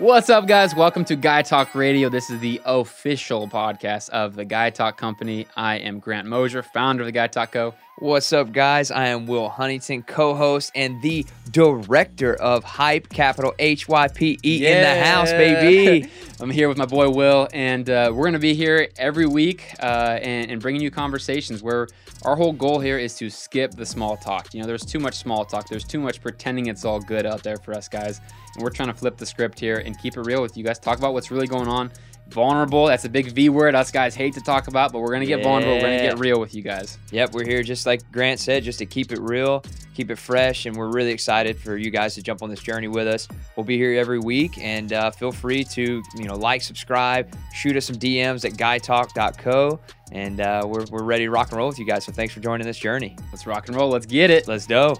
What's up, guys? Welcome to Guy Talk Radio. This is the official podcast of the Guy Talk Company. I am Grant Mosier, founder of the Guy Talk Co. What's up, guys? I am Will Huntington, co host and the director of Hype Capital HYPE in the house, baby. I'm here with my boy Will, and uh, we're going to be here every week uh, and, and bringing you conversations where our whole goal here is to skip the small talk. You know, there's too much small talk, there's too much pretending it's all good out there for us guys. And we're trying to flip the script here and keep it real with you guys. Talk about what's really going on vulnerable. That's a big V word us guys hate to talk about, but we're going to get yeah. vulnerable. We're going to get real with you guys. Yep, we're here just like Grant said, just to keep it real, keep it fresh, and we're really excited for you guys to jump on this journey with us. We'll be here every week, and uh, feel free to you know like, subscribe, shoot us some DMs at guytalk.co, and uh, we're, we're ready to rock and roll with you guys. So thanks for joining this journey. Let's rock and roll. Let's get it. Let's go.